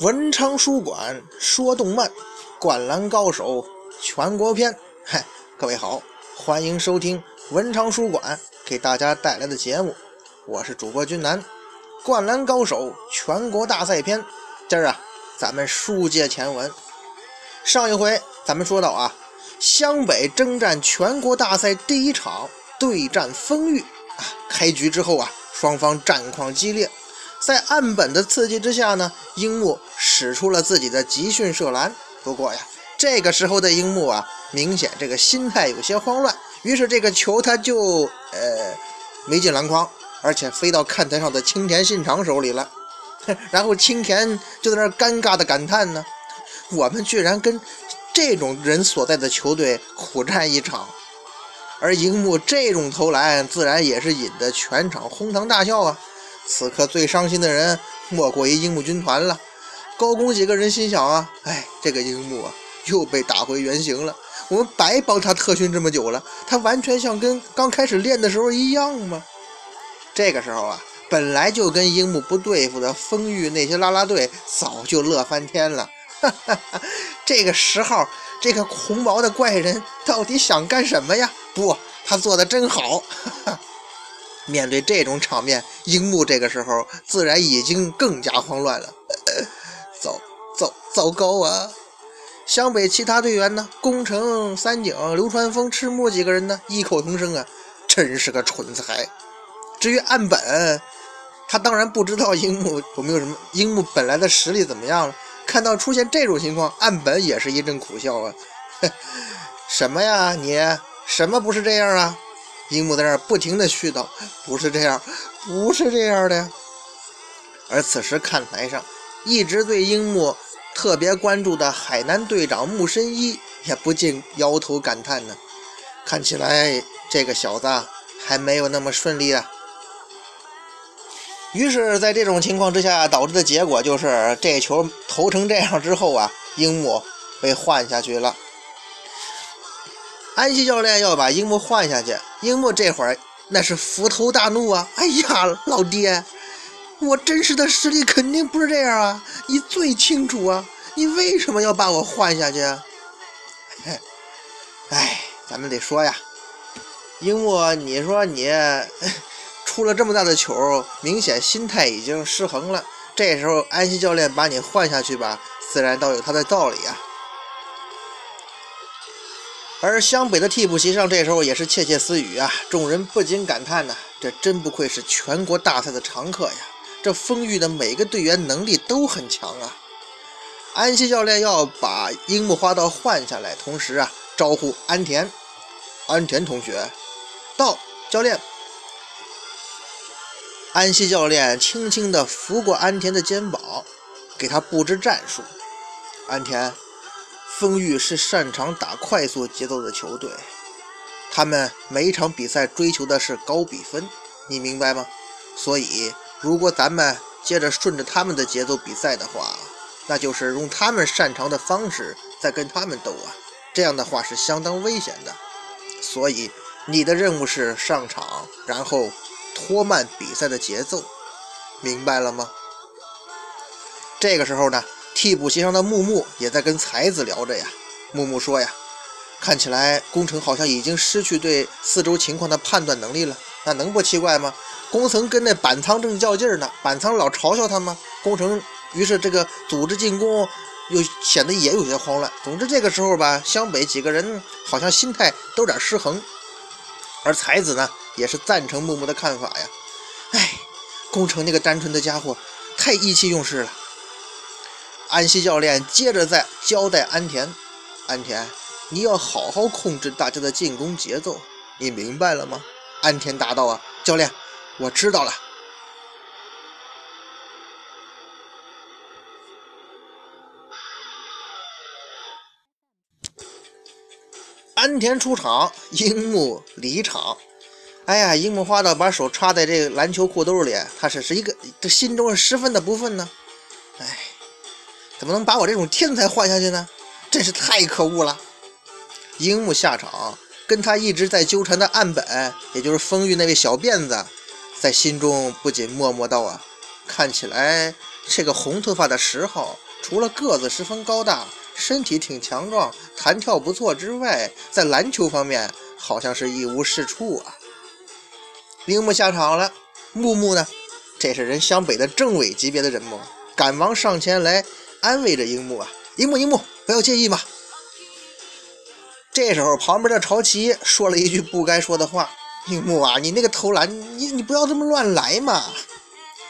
文昌书馆说动漫，灌篮高手全国篇。嗨，各位好，欢迎收听文昌书馆给大家带来的节目，我是主播君南。灌篮高手全国大赛篇，今儿啊，咱们书接前文。上一回咱们说到啊，湘北征战全国大赛第一场对战丰裕啊，开局之后啊，双方战况激烈。在岸本的刺激之下呢，樱木使出了自己的集训射篮。不过呀，这个时候的樱木啊，明显这个心态有些慌乱，于是这个球他就呃没进篮筐，而且飞到看台上的青田信长手里了。然后青田就在那尴尬的感叹呢：“我们居然跟这种人所在的球队苦战一场。”而樱木这种投篮，自然也是引得全场哄堂大笑啊。此刻最伤心的人莫过于樱木军团了。高工几个人心想啊，哎，这个樱木啊又被打回原形了。我们白帮他特训这么久了，他完全像跟刚开始练的时候一样吗？这个时候啊，本来就跟樱木不对付的丰裕那些啦啦队早就乐翻天了。哈哈哈，这个十号，这个红毛的怪人到底想干什么呀？不，他做的真好。哈哈。面对这种场面，樱木这个时候自然已经更加慌乱了。糟糟糟糕啊！湘北其他队员呢？宫城、三井、流川枫、赤木几个人呢？异口同声啊，真是个蠢材。至于岸本，他当然不知道樱木有没有什么，樱木本来的实力怎么样了。看到出现这种情况，岸本也是一阵苦笑啊。什么呀？你什么不是这样啊？樱木在那儿不停地絮叨：“不是这样，不是这样的。”而此时看台上，一直对樱木特别关注的海南队长木深一也不禁摇头感叹呢：“看起来这个小子还没有那么顺利啊。”于是，在这种情况之下，导致的结果就是这球投成这样之后啊，樱木被换下去了。安西教练要把樱木换下去，樱木这会儿那是伏头大怒啊！哎呀，老爹，我真实的实力肯定不是这样啊！你最清楚啊！你为什么要把我换下去？哎，咱们得说呀，樱木，你说你 出了这么大的球，明显心态已经失衡了。这时候安西教练把你换下去吧，自然倒有他的道理啊。而湘北的替补席上，这时候也是窃窃私语啊！众人不禁感叹呢：这真不愧是全国大赛的常客呀！这丰裕的每个队员能力都很强啊！安西教练要把樱木花道换下来，同时啊，招呼安田，安田同学到。教练，安西教练轻轻地拂过安田的肩膀，给他布置战术。安田。丰裕是擅长打快速节奏的球队，他们每一场比赛追求的是高比分，你明白吗？所以，如果咱们接着顺着他们的节奏比赛的话，那就是用他们擅长的方式在跟他们斗啊，这样的话是相当危险的。所以，你的任务是上场，然后拖慢比赛的节奏，明白了吗？这个时候呢？替补席上的木木也在跟才子聊着呀。木木说呀：“看起来工程好像已经失去对四周情况的判断能力了。那能不奇怪吗？工程跟那板仓正较劲呢，板仓老嘲笑他吗？工程于是这个组织进攻又显得也有些慌乱。总之这个时候吧，湘北几个人好像心态都有点失衡。而才子呢，也是赞成木木的看法呀。哎，工程那个单纯的家伙太意气用事了。”安西教练接着在交代安田：“安田，你要好好控制大家的进攻节奏，你明白了吗？”安田答道：“啊，教练，我知道了。”安田出场，樱木离场。哎呀，樱木花道把手插在这个篮球裤兜里，他是是一个这心中是十分的不忿呢。怎么能把我这种天才换下去呢？真是太可恶了！樱木下场，跟他一直在纠缠的岸本，也就是丰裕那位小辫子，在心中不仅默默道：“啊，看起来这个红头发的十号除了个子十分高大、身体挺强壮、弹跳不错之外，在篮球方面好像是一无是处啊。樱木下场了，木木呢？这是人湘北的政委级别的人物，赶忙上前来安慰着樱木啊，樱木樱木不要介意嘛。这时候旁边的朝崎说了一句不该说的话：“樱木啊，你那个投篮，你你不要这么乱来嘛。”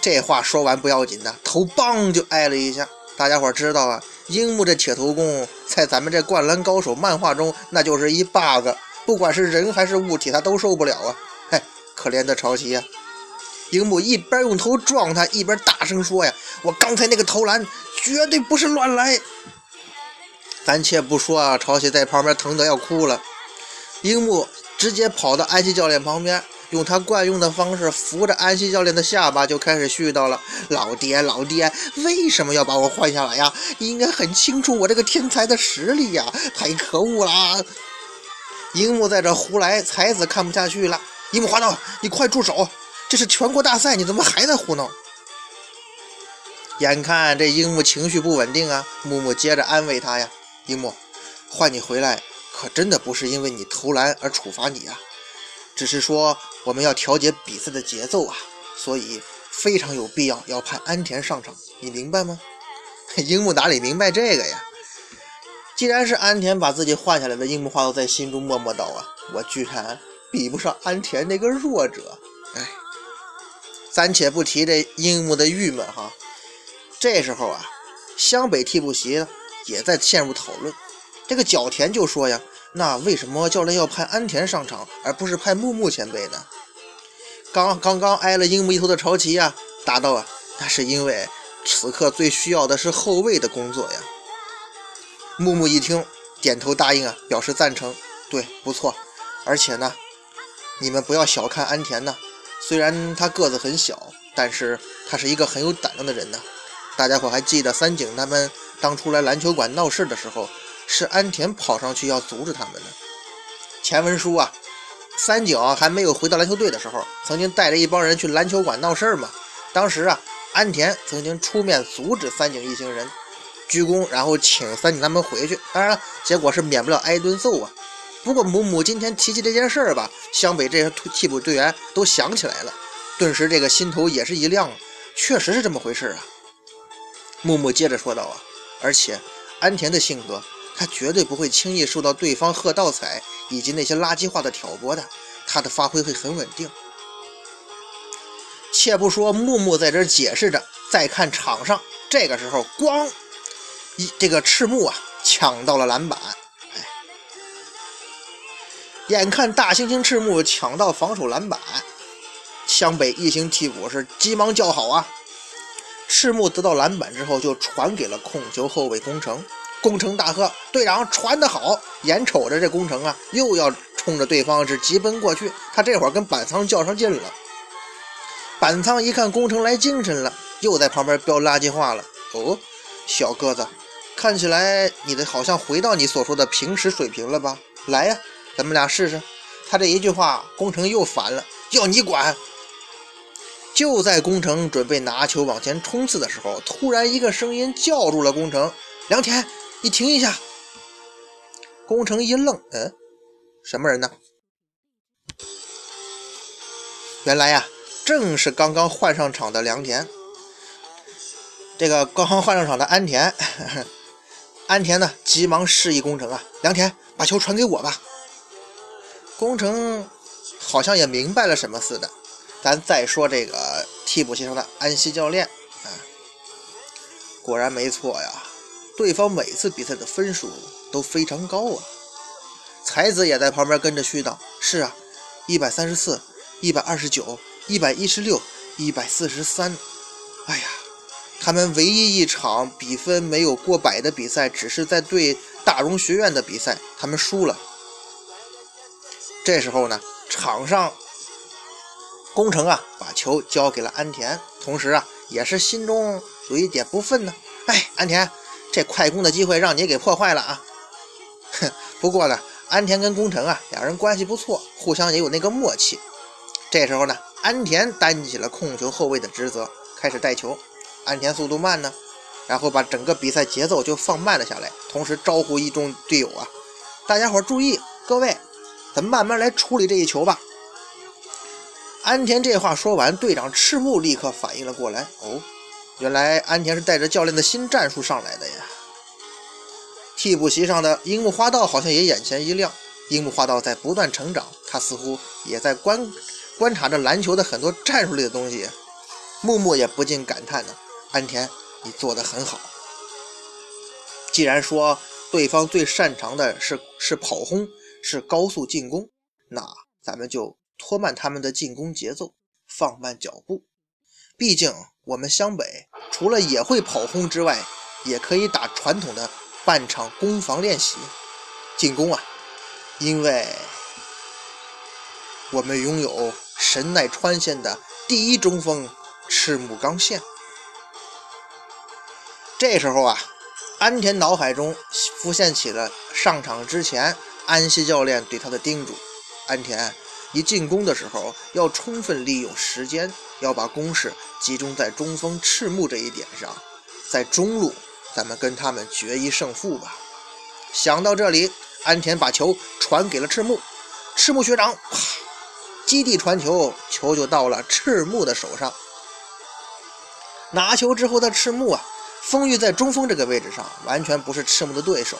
这话说完不要紧的，头棒就挨了一下。大家伙知道啊，樱木这铁头功在咱们这灌篮高手漫画中那就是一 bug，不管是人还是物体他都受不了啊。嘿，可怜的朝崎呀！樱木一边用头撞他，一边大声说：“呀，我刚才那个投篮绝对不是乱来。”暂且不说啊，朝奇在旁边疼得要哭了。樱木直接跑到安西教练旁边，用他惯用的方式扶着安西教练的下巴，就开始絮叨了：“老爹，老爹，为什么要把我换下来呀？你应该很清楚我这个天才的实力呀！太可恶了！”樱木在这胡来，才子看不下去了：“樱木花道，你快住手！”这是全国大赛，你怎么还在胡闹？眼看这樱木情绪不稳定啊，木木接着安慰他呀：“樱木，换你回来可真的不是因为你投篮而处罚你啊，只是说我们要调节比赛的节奏啊，所以非常有必要要派安田上场，你明白吗？” 樱木哪里明白这个呀？既然是安田把自己换下来的，樱木花道在心中默默道啊：“我居然比不上安田那个弱者，哎。”暂且不提这樱木的郁闷哈，这时候啊，湘北替补席也在陷入讨论。这个角田就说呀：“那为什么教练要派安田上场，而不是派木木前辈呢？”刚刚刚挨了樱木一头的朝崎呀，答道啊：“那是因为此刻最需要的是后卫的工作呀。”木木一听，点头答应啊，表示赞成。对，不错。而且呢，你们不要小看安田呢。虽然他个子很小，但是他是一个很有胆量的人呢。大家伙还记得三井他们当初来篮球馆闹事的时候，是安田跑上去要阻止他们的。前文书啊，三井还没有回到篮球队的时候，曾经带着一帮人去篮球馆闹事儿嘛。当时啊，安田曾经出面阻止三井一行人，鞠躬，然后请三井他们回去。当然了，结果是免不了挨一顿揍啊。不过母母今天提起这件事儿吧，湘北这些替补队员都想起来了，顿时这个心头也是一亮，确实是这么回事啊。木木接着说道啊，而且安田的性格，他绝对不会轻易受到对方喝倒彩以及那些垃圾话的挑拨的，他的发挥会很稳定。且不说木木在这解释着，再看场上，这个时候咣，一这个赤木啊抢到了篮板。眼看大猩猩赤木抢到防守篮板，湘北一行替补是急忙叫好啊！赤木得到篮板之后，就传给了控球后卫宫城。宫城大喝：“队长传得好！”眼瞅着这宫城啊，又要冲着对方是急奔过去。他这会儿跟板仓较上劲了。板仓一看宫城来精神了，又在旁边飙垃圾话了：“哦，小个子，看起来你的好像回到你所说的平时水平了吧？来呀！”咱们俩试试，他这一句话，工程又烦了，要你管！就在工程准备拿球往前冲刺的时候，突然一个声音叫住了工程：“梁田，你停一下！”工程一愣，嗯，什么人呢？原来呀，正是刚刚换上场的良田。这个刚刚换上场的安田，安田呢，急忙示意工程啊：“良田，把球传给我吧。”工程好像也明白了什么似的，咱再说这个替补席上的安西教练啊，果然没错呀，对方每次比赛的分数都非常高啊。才子也在旁边跟着絮叨：“是啊，一百三十四，一百二十九，一百一十六，一百四十三。哎呀，他们唯一一场比分没有过百的比赛，只是在对大荣学院的比赛，他们输了。”这时候呢，场上，工程啊把球交给了安田，同时啊也是心中有一点不忿呢。哎，安田，这快攻的机会让你给破坏了啊！哼，不过呢，安田跟工程啊两人关系不错，互相也有那个默契。这时候呢，安田担起了控球后卫的职责，开始带球。安田速度慢呢，然后把整个比赛节奏就放慢了下来，同时招呼一众队友啊，大家伙注意，各位，咱们慢慢来处理这一球吧。安田这话说完，队长赤木立刻反应了过来，哦，原来安田是带着教练的新战术上来的呀。替补席上的樱木花道好像也眼前一亮，樱木花道在不断成长，他似乎也在观观察着篮球的很多战术类的东西。木木也不禁感叹呢：“安田，你做得很好。既然说对方最擅长的是是跑轰，是高速进攻，那咱们就拖慢他们的进攻节奏，放慢脚步。毕竟我们湘北除了也会跑轰之外，也可以打传统的半场攻防练习进攻啊，因为我们拥有神奈川县的第一中锋。”赤木刚宪。这时候啊，安田脑海中浮现起了上场之前安西教练对他的叮嘱：安田，一进攻的时候要充分利用时间，要把攻势集中在中锋赤木这一点上，在中路咱们跟他们决一胜负吧。想到这里，安田把球传给了赤木，赤木学长，啪，基地传球，球就到了赤木的手上。拿球之后的赤木啊，风玉在中锋这个位置上完全不是赤木的对手。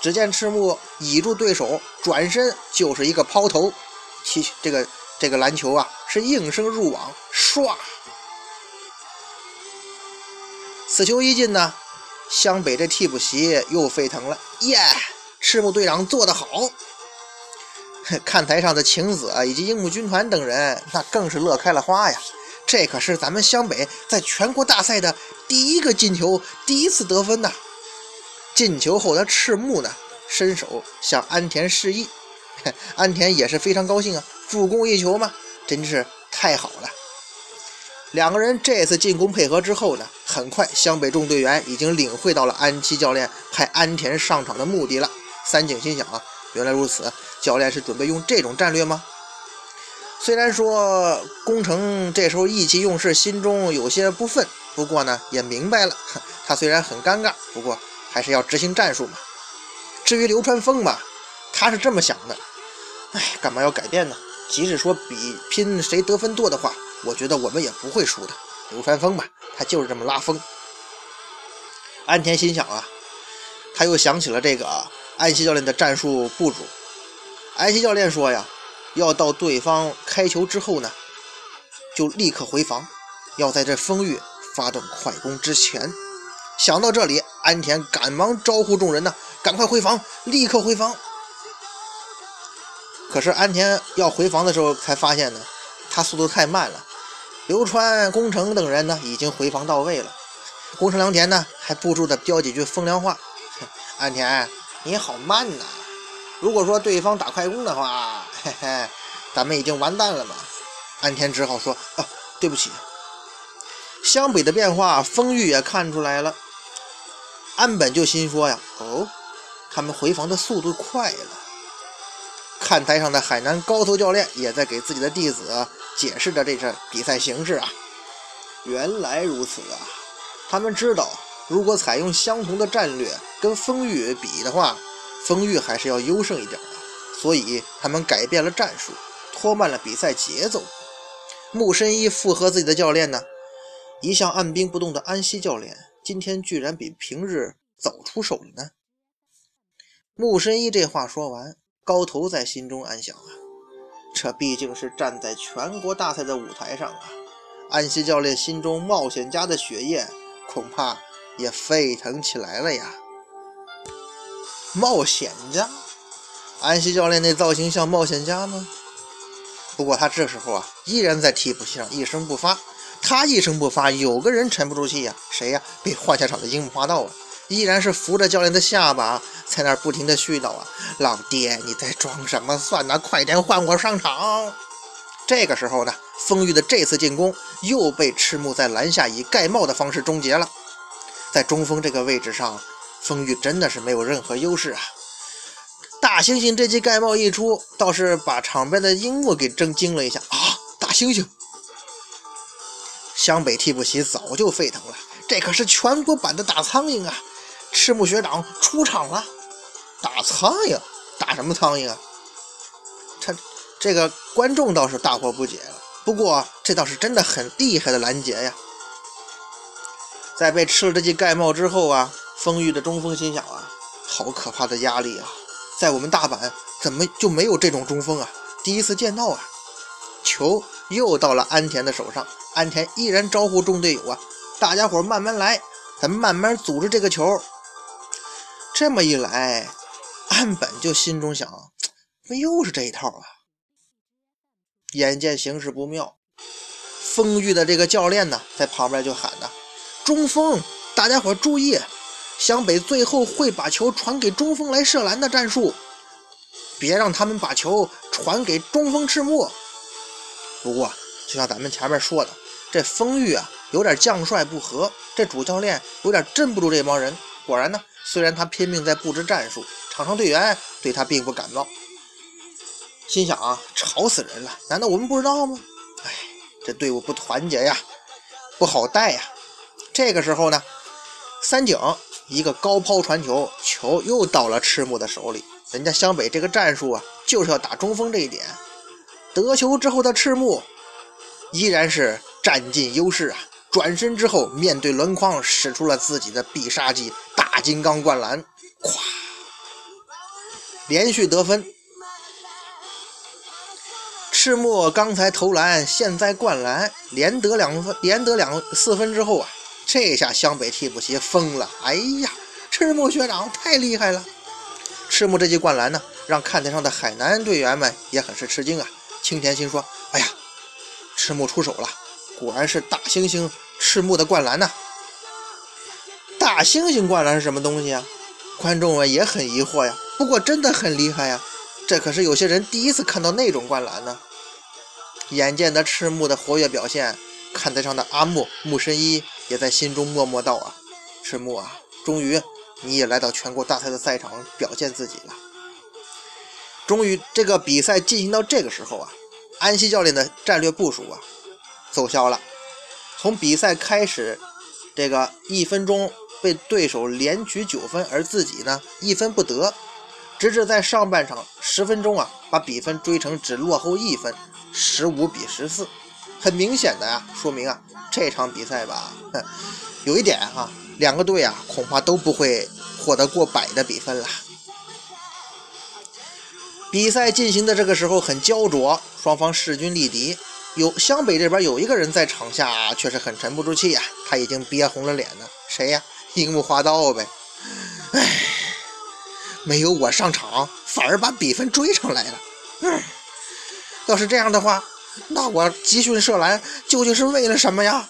只见赤木倚住对手，转身就是一个抛投，踢这个这个篮球啊是应声入网，唰！此球一进呢，湘北这替补席又沸腾了，耶！赤木队长做得好！看台上的晴子啊以及樱木军团等人，那更是乐开了花呀。这可是咱们湘北在全国大赛的第一个进球，第一次得分呐！进球后的赤木呢，伸手向安田示意，安田也是非常高兴啊，助攻一球嘛，真是太好了。两个人这次进攻配合之后呢，很快湘北众队员已经领会到了安七教练派安田上场的目的了。三井心想啊，原来如此，教练是准备用这种战略吗？虽然说工程这时候意气用事，心中有些不忿，不过呢也明白了，他虽然很尴尬，不过还是要执行战术嘛。至于流川枫嘛，他是这么想的，哎，干嘛要改变呢？即使说比拼谁得分多的话，我觉得我们也不会输的。流川枫吧，他就是这么拉风。安田心想啊，他又想起了这个安西教练的战术部署。安西教练说呀。要到对方开球之后呢，就立刻回防，要在这风玉发动快攻之前。想到这里，安田赶忙招呼众人呢，赶快回防，立刻回防。可是安田要回防的时候，才发现呢，他速度太慢了。流川、宫城等人呢，已经回防到位了。宫城良田呢，还不住的飙几句风凉话：“ 安田，你好慢呐！如果说对方打快攻的话。”嘿嘿，咱们已经完蛋了嘛！安田只好说：“啊，对不起。”湘北的变化，风玉也看出来了。安本就心说呀：“哦，他们回防的速度快了。”看台上的海南高头教练也在给自己的弟子解释着这阵比赛形势啊。原来如此啊！他们知道，如果采用相同的战略跟风玉比的话，风玉还是要优胜一点的。所以他们改变了战术，拖慢了比赛节奏。木深一附和自己的教练呢，一向按兵不动的安西教练，今天居然比平日早出手了呢。木深一这话说完，高头在心中暗想啊，这毕竟是站在全国大赛的舞台上啊，安西教练心中冒险家的血液恐怕也沸腾起来了呀。冒险家。安西教练那造型像冒险家吗？不过他这时候啊，依然在替补席上一声不发。他一声不发，有个人沉不住气呀。谁呀？被换下场的樱木花道啊，依然是扶着教练的下巴，在那儿不停的絮叨啊：“老爹，你在装什么蒜呢？快点换我上场！”这个时候呢，丰玉的这次进攻又被赤木在篮下以盖帽的方式终结了。在中锋这个位置上，丰玉真的是没有任何优势啊。大猩猩这记盖帽一出，倒是把场边的樱木给震惊了一下啊！大猩猩，湘北替补席早就沸腾了。这可是全国版的大苍蝇啊！赤木学长出场了，打苍蝇，打什么苍蝇啊？他这个观众倒是大惑不解了。不过这倒是真的很厉害的拦截呀！在被吃了这记盖帽之后啊，丰裕的中锋心想啊，好可怕的压力啊！在我们大阪怎么就没有这种中锋啊？第一次见到啊！球又到了安田的手上，安田依然招呼众队友啊，大家伙慢慢来，咱们慢慢组织这个球。这么一来，岸本就心中想，怎么又是这一套啊？眼见形势不妙，丰裕的这个教练呢，在旁边就喊呢：“中锋，大家伙注意，湘北最后会把球传给中锋来射篮的战术，别让他们把球传给中锋赤木。”不过，就像咱们前面说的，这丰裕啊，有点将帅不和，这主教练有点镇不住这帮人。果然呢，虽然他拼命在布置战术，场上队员对他并不感冒。心想啊，吵死人了！难道我们不知道吗？哎，这队伍不团结呀，不好带呀。这个时候呢，三井一个高抛传球，球又到了赤木的手里。人家湘北这个战术啊，就是要打中锋这一点。得球之后的赤木依然是占尽优势啊，转身之后面对轮框使出了自己的必杀技——大金刚灌篮，咵，连续得分。赤木刚才投篮，现在灌篮，连得两分，连得两四分之后啊，这下湘北替补席疯了。哎呀，赤木学长太厉害了！赤木这记灌篮呢，让看台上的海南队员们也很是吃惊啊。青田心说：“哎呀，赤木出手了，果然是大猩猩赤木的灌篮呐！大猩猩灌篮是什么东西啊？”观众们也很疑惑呀。不过真的很厉害呀，这可是有些人第一次看到那种灌篮呢。眼见得赤木的活跃表现，看台上的阿木木神一也在心中默默道：“啊，赤木啊，终于你也来到全国大赛的赛场表现自己了。终于，这个比赛进行到这个时候啊，安西教练的战略部署啊奏效了。从比赛开始，这个一分钟被对手连取九分，而自己呢一分不得，直至在上半场十分钟啊，把比分追成只落后一分。”十五比十四，很明显的呀，说明啊，这场比赛吧，有一点哈，两个队啊，恐怕都不会获得过百的比分了。比赛进行的这个时候很焦灼，双方势均力敌。有湘北这边有一个人在场下确实很沉不住气呀，他已经憋红了脸呢。谁呀？樱木花道呗。唉，没有我上场，反而把比分追上来了。嗯。要是这样的话，那我集训射篮究竟是为了什么呀？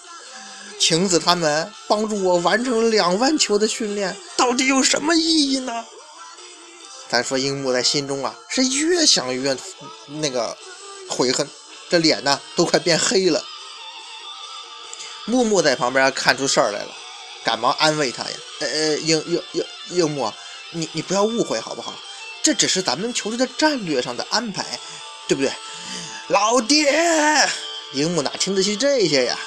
晴子他们帮助我完成了两万球的训练，到底有什么意义呢？咱说樱木在心中啊，是越想越那个悔恨，这脸呢都快变黑了。木木在旁边看出事儿来了，赶忙安慰他呀：“呃呃，樱樱樱樱木，你你不要误会好不好？这只是咱们球队的战略上的安排，对不对？”老爹，樱木哪听得起这些呀？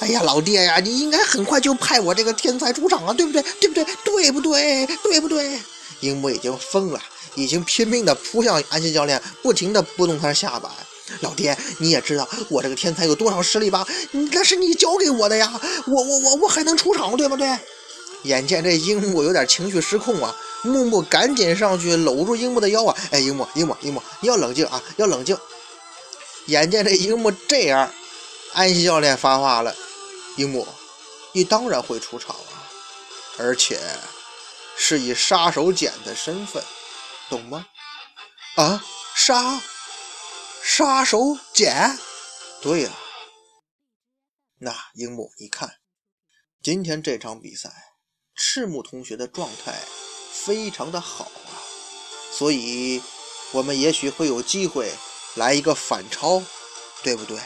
哎呀，老爹呀，你应该很快就派我这个天才出场啊，对不对？对不对？对不对？对不对？樱木已经疯了，已经拼命的扑向安西教练，不停的拨动他的下巴。老爹，你也知道我这个天才有多少实力吧？那是你教给我的呀，我我我我还能出场，对不对？眼见这樱木有点情绪失控啊，木木赶紧上去搂住樱木的腰啊！哎，樱木，樱木，樱木，你要冷静啊，要冷静。眼见这樱木这样，安西教练发话了：“樱木，你当然会出场啊，而且是以杀手锏的身份，懂吗？”啊，杀杀手锏？对呀。那樱木，一看，今天这场比赛，赤木同学的状态非常的好啊，所以我们也许会有机会。来一个反超，对不对？